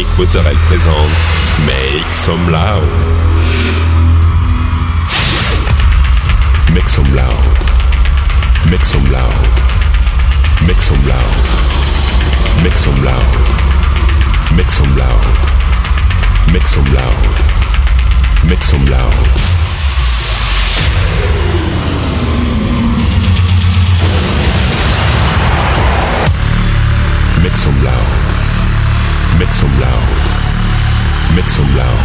Dominique Mozzarel présente Make Some Loud. Make Some Loud. Make Some Loud. Make Some Loud. Make Some Loud. Make Some Loud. Make Some Loud. Make Some Loud. Make Some Loud. Make some loud. Make some loud.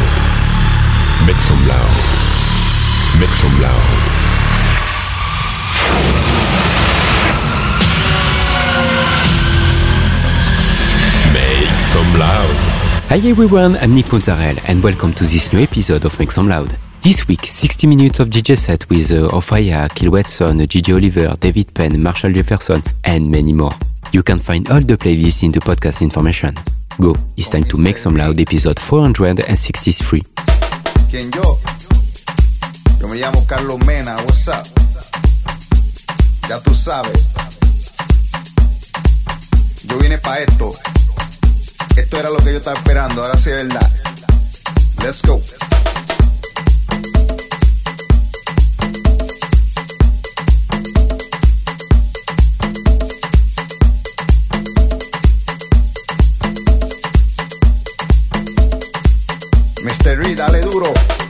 Make some loud. Make some loud. Make some loud. Hi everyone, I'm Nick Montarel and welcome to this new episode of Make Some Loud. This week, 60 minutes of DJ set with uh, OFFAIAH, Kyle Watson, uh, Gigi Oliver, David Penn, Marshall Jefferson, and many more. You can find all the playlists in the podcast information. Go, it's time to make some loud episode 463. ¿Quién yo? Yo me llamo Carlos Mena, what's up? Ya tú sabes. Yo vine para esto. Esto era lo que yo estaba esperando, ahora sí es verdad. Let's go. Dale duro.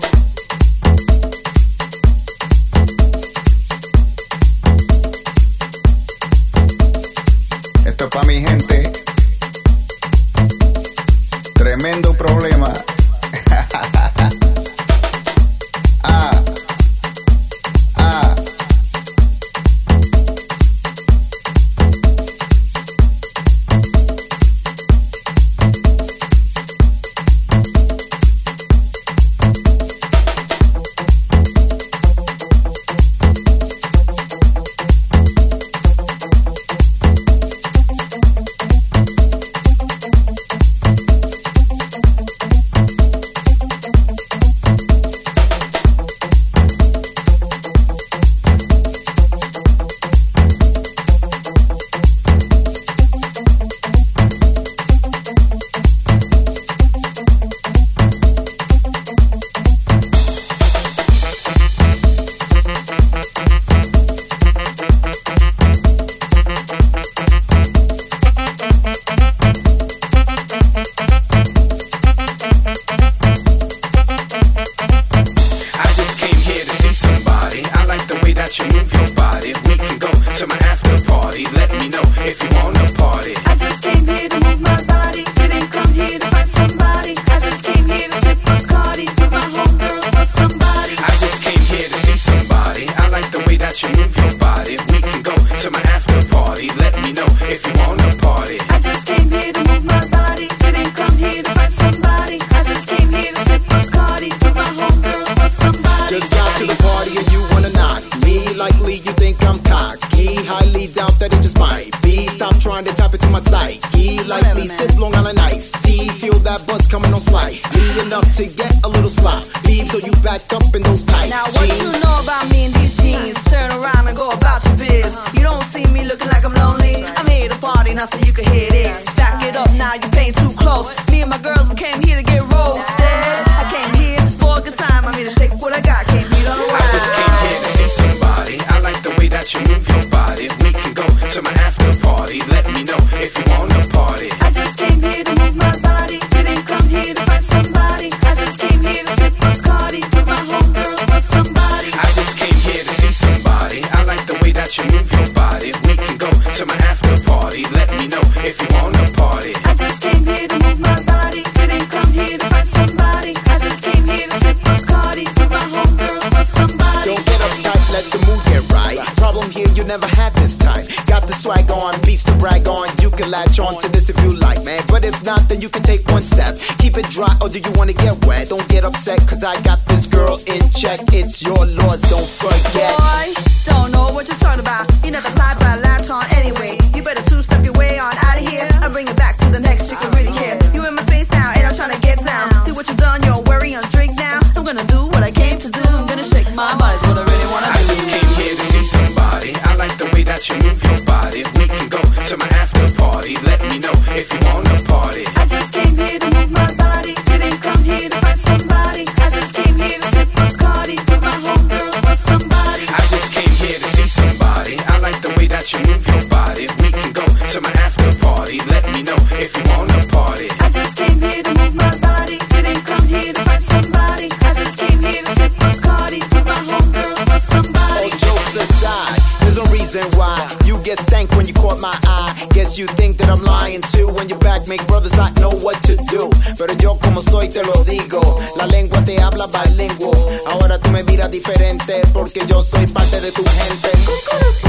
enough so you can hear this. Back it up now, you paying too close. Me and my girls, we came here to latch on to this if you like, man. But if not, then you can take one step. Keep it dry, or do you wanna get wet? Don't get upset, cause I got this girl in check. It's your laws, don't forget. Boy. bilingüe. Ahora tú me miras diferente porque yo soy parte de tu gente.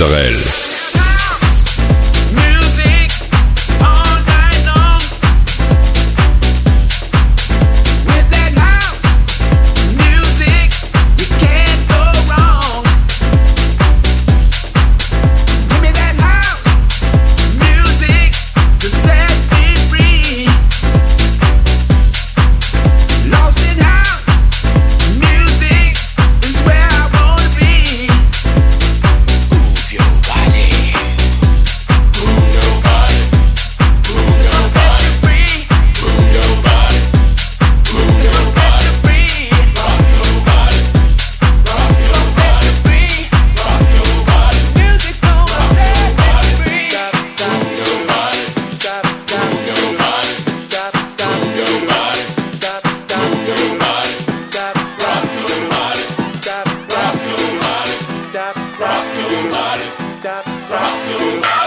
Nick rock your body, rock your body.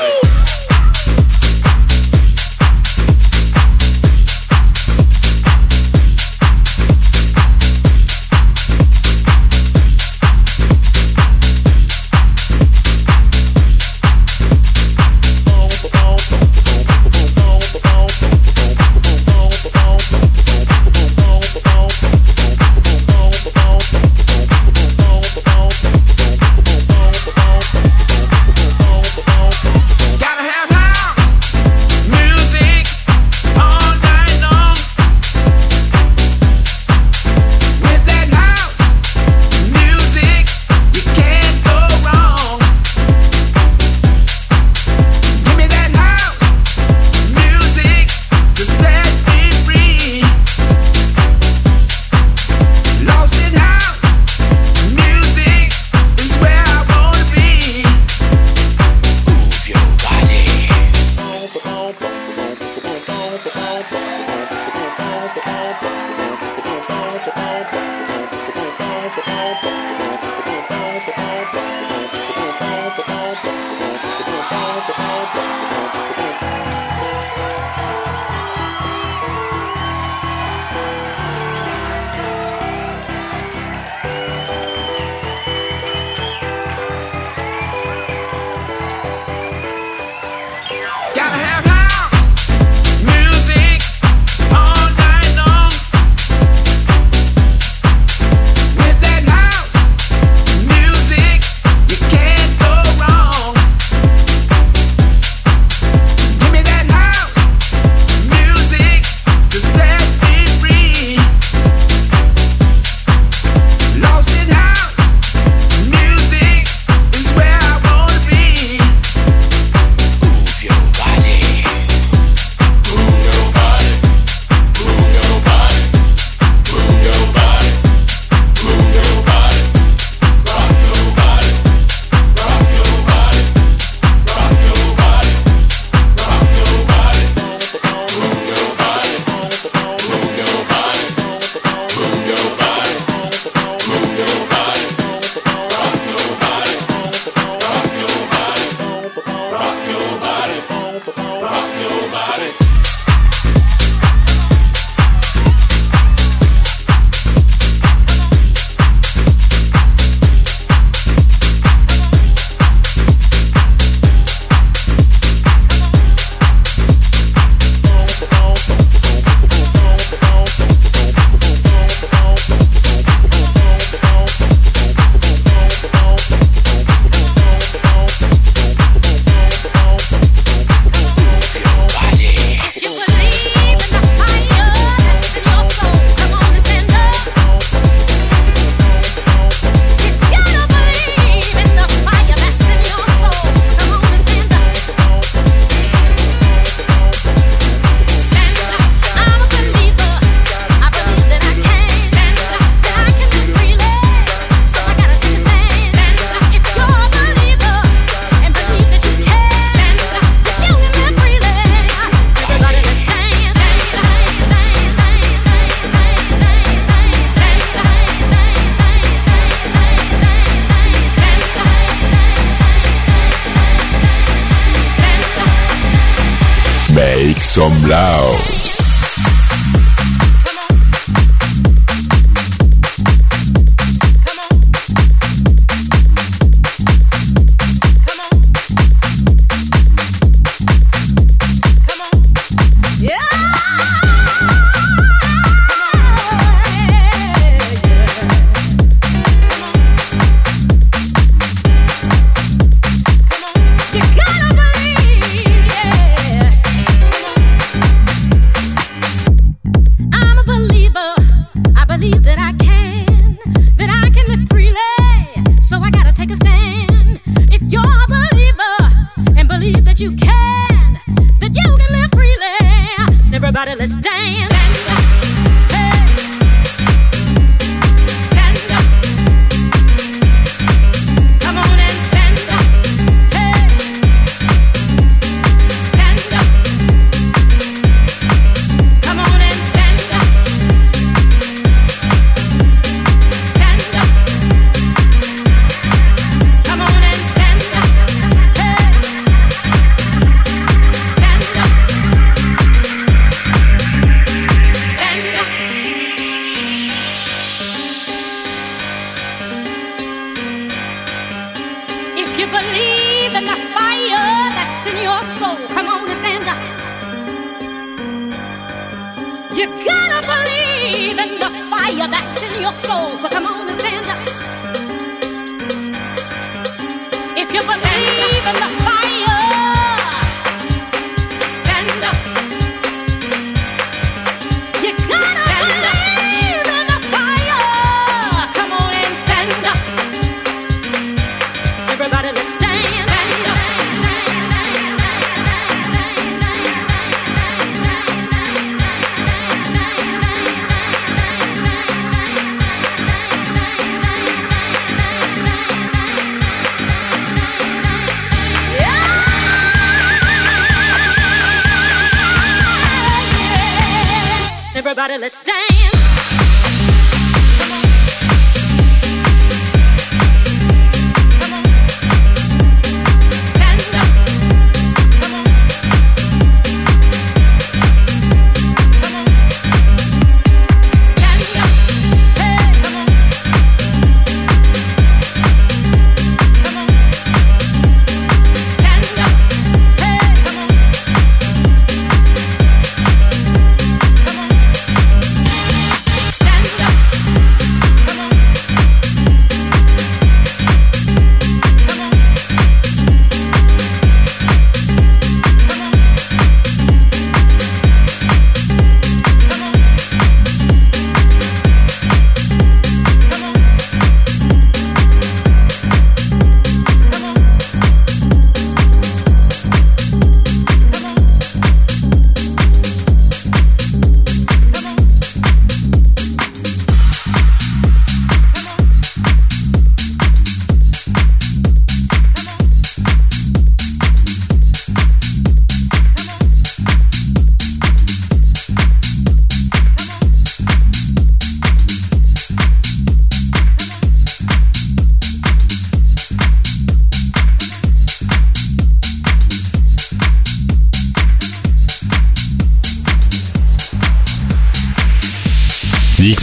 Some loud.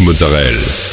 Mozzarella.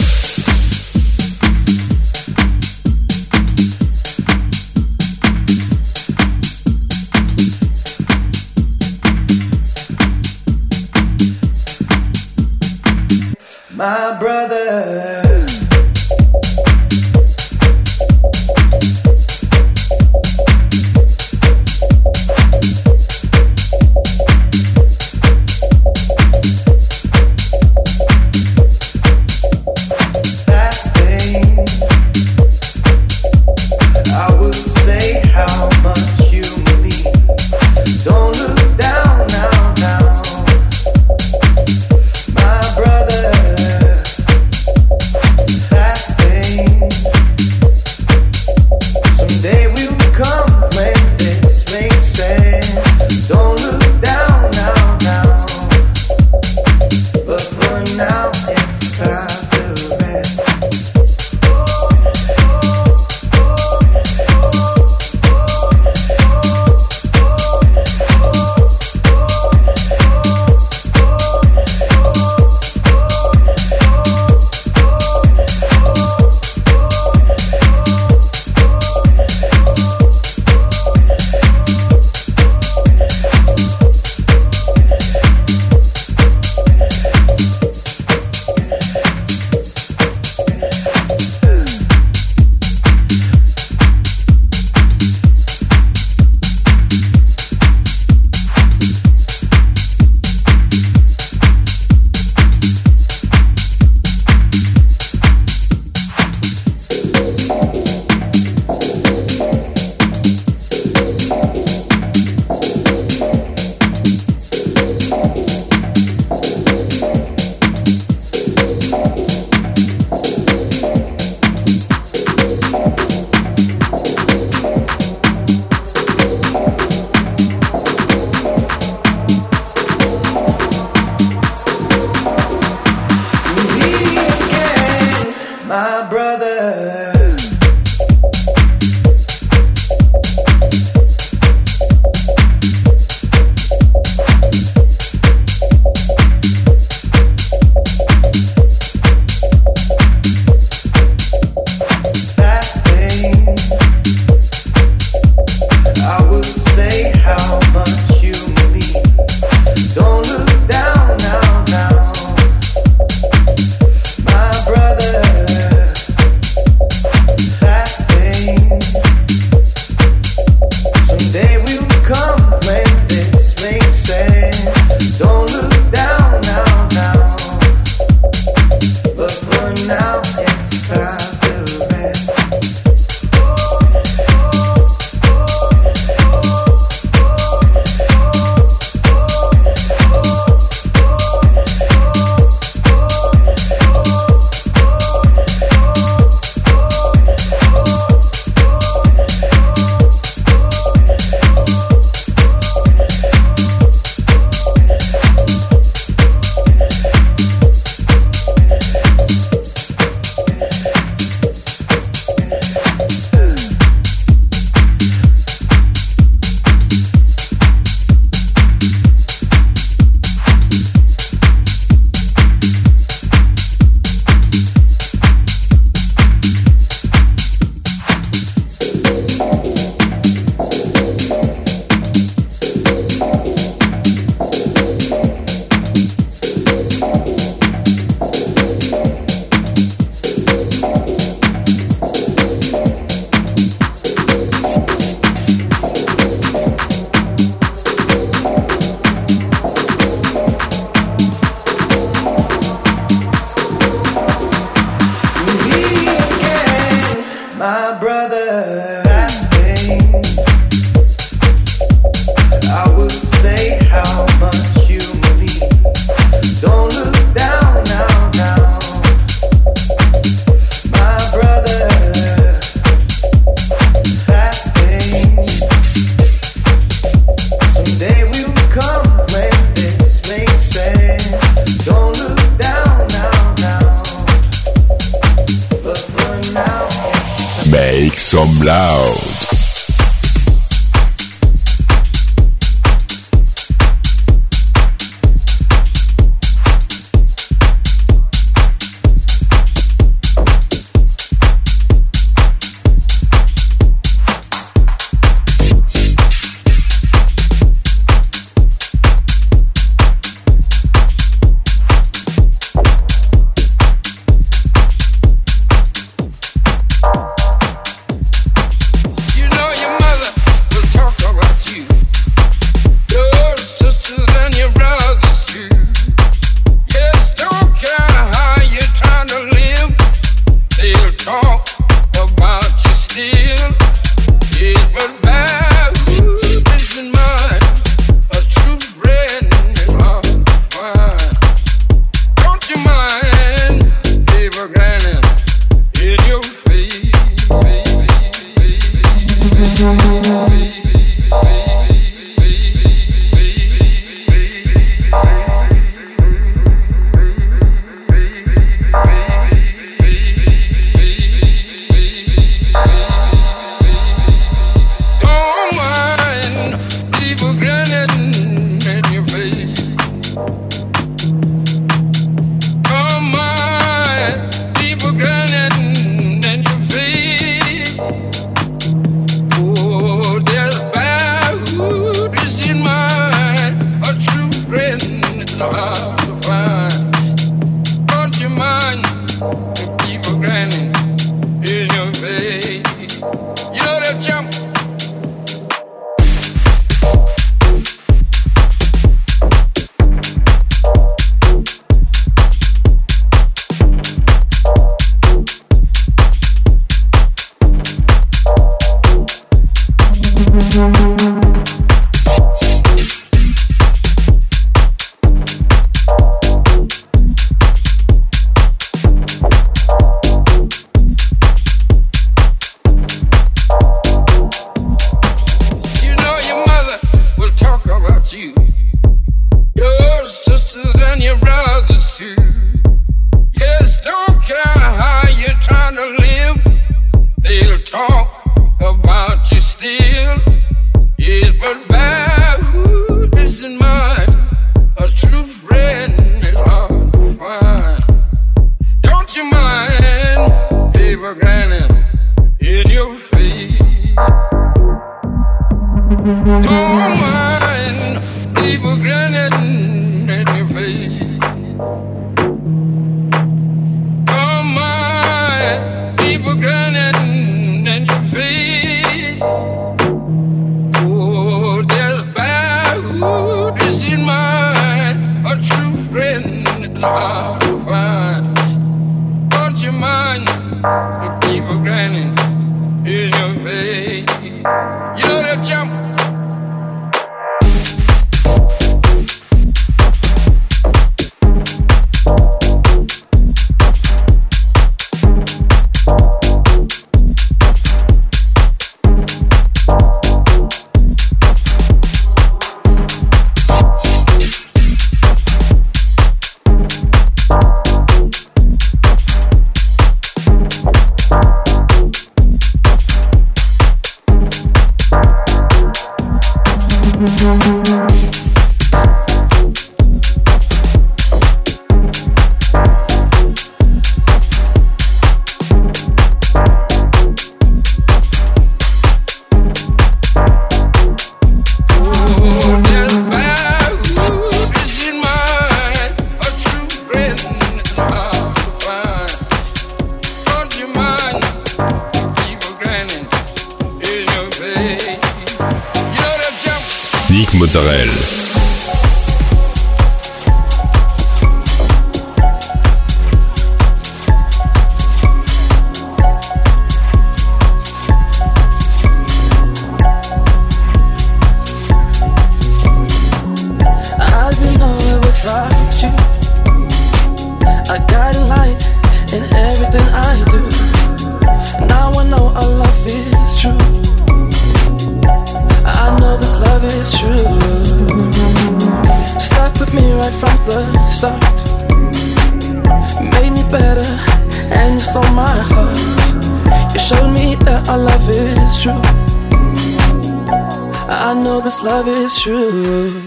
This love is true.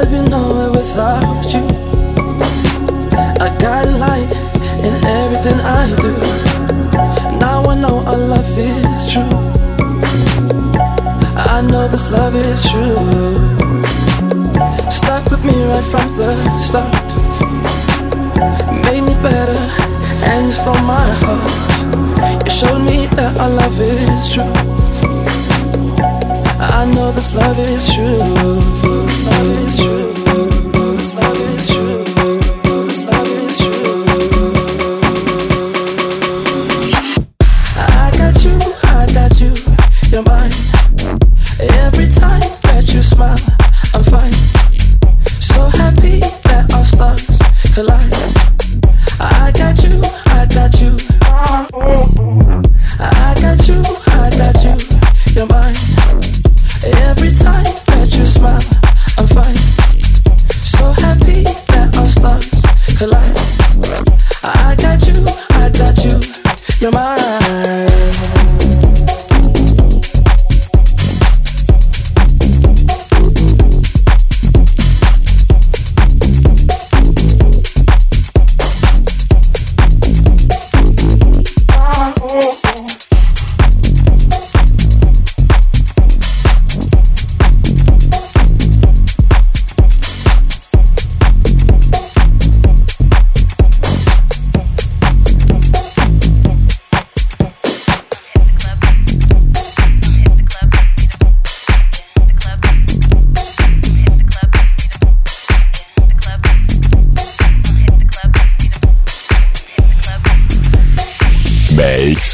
I'd be nowhere without you. I got light in everything I do. Now I know our love is true. I know this love is true. Stuck with me right from the start. Made me better and you stole my heart. You showed me that our love is true. I know this love is true. Love is true.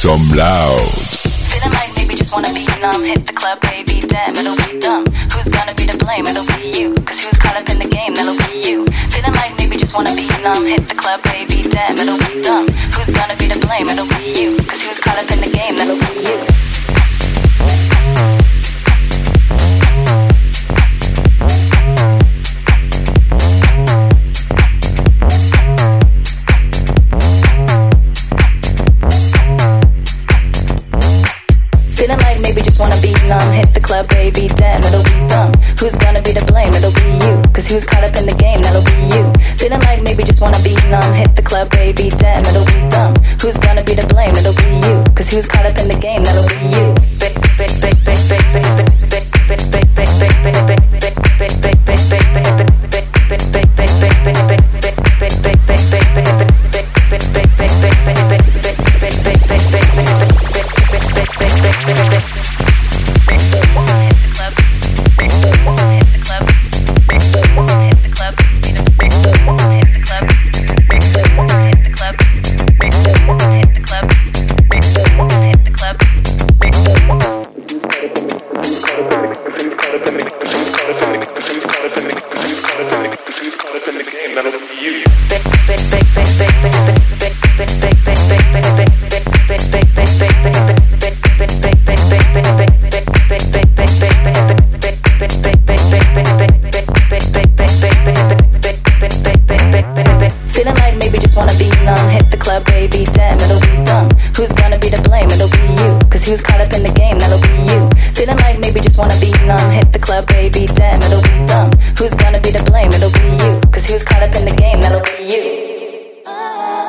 Some loud. Feeling like maybe just wanna be numb. Hit the club, baby, damn, it'll be dumb. Who's gonna be to blame? It'll be you. Cause who's caught up in the game? That'll be you. Feeling like maybe just wanna be numb. Hit the club, baby, damn, it'll be dumb. Who's gonna be to blame? It'll be you. Cause who's caught up in the game? That'll be you. Who's caught up in the game? That'll be you. Feeling like maybe just wanna be numb. Hit the club, baby, damn, it'll be dumb. Who's gonna be to blame? It'll be you. Cause who's caught up in the game? That'll be you. lame, it'll be you. Cause he was caught up in the game, that'll be you. Feeling like maybe just wanna be numb. Hit the club, baby, damn, it'll be dumb. Who's gonna be to blame? It'll be you. Cause he was caught up in the game, that'll be you. Oh.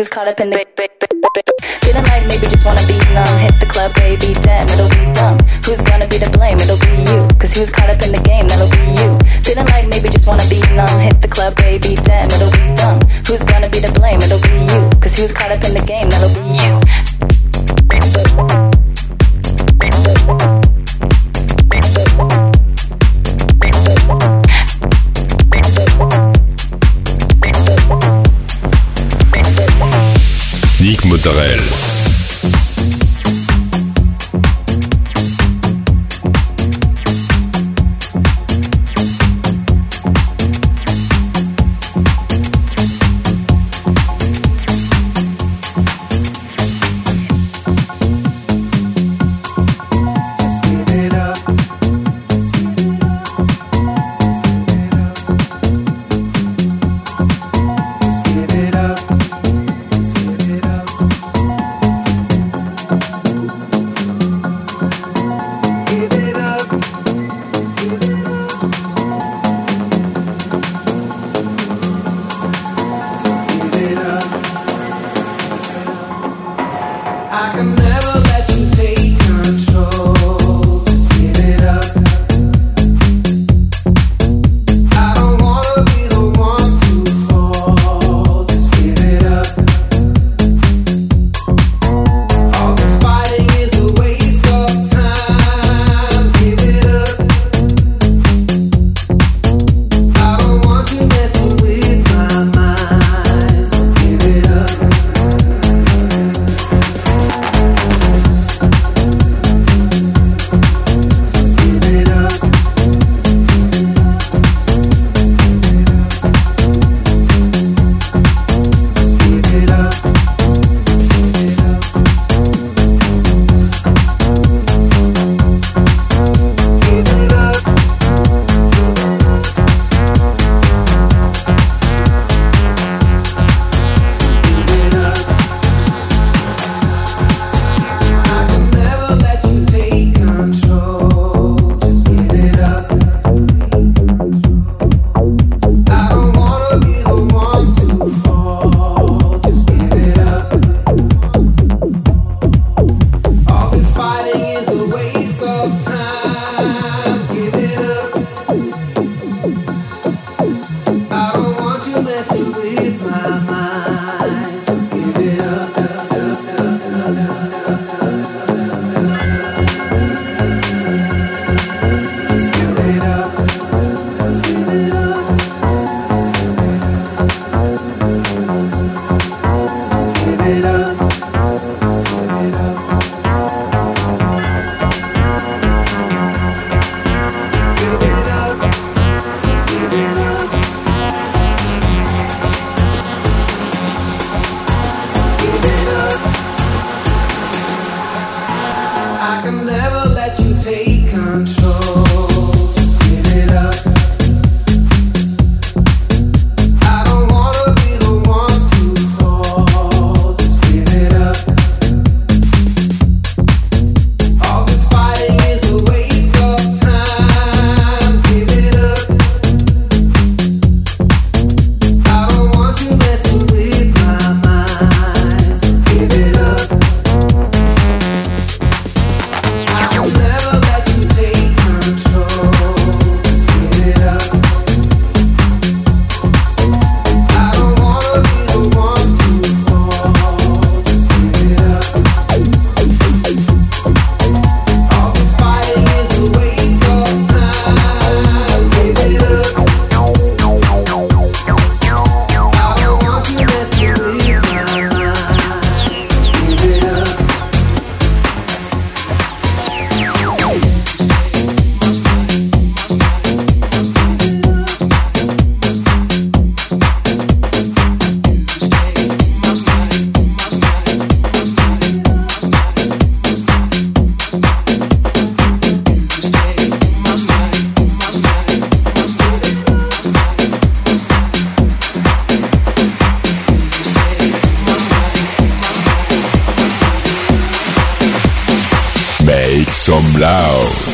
who's caught up in the Feeling like maybe just wanna be numb Hit the club, baby, damn, it'll be dumb Who's gonna be to blame? It'll be you Cause who's caught up in the game? That'll be you Feeling like maybe just wanna be numb Hit the club, baby, damn, it'll be dumb Who's gonna be to blame? It'll be you Cause who's caught up in the game? That'll be you Sauterelle. some loud.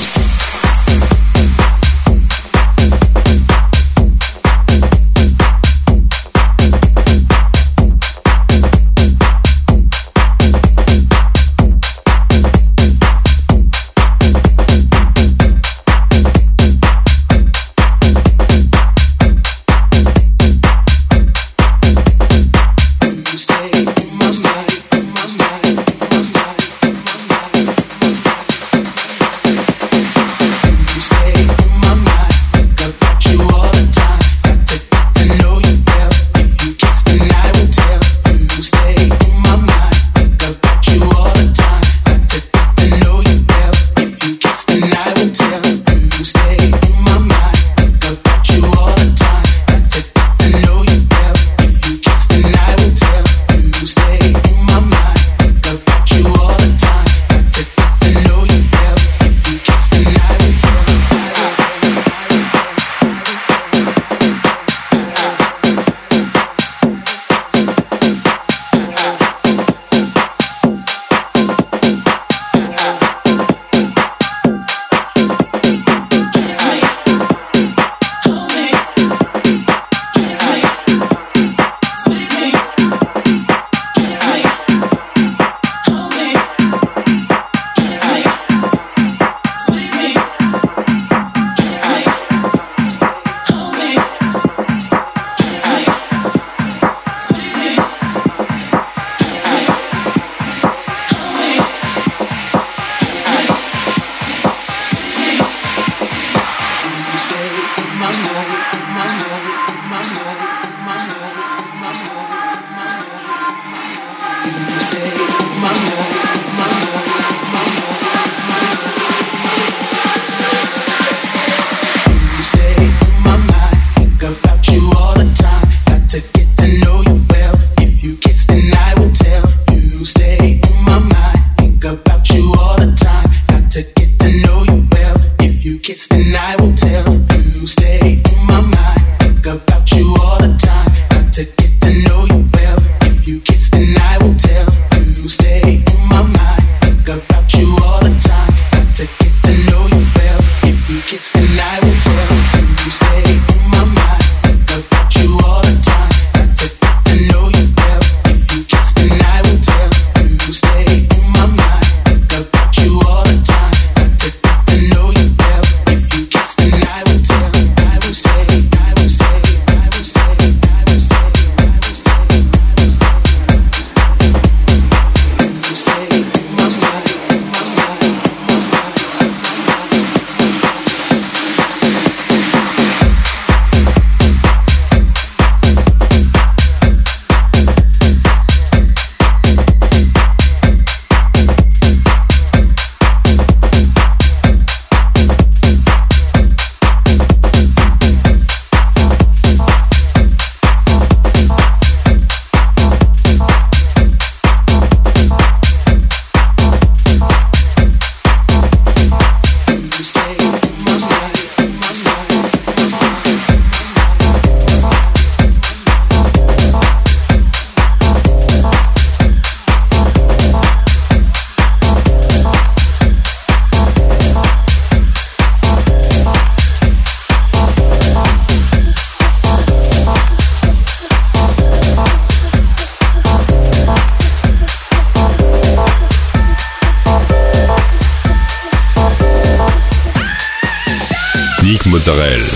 Nick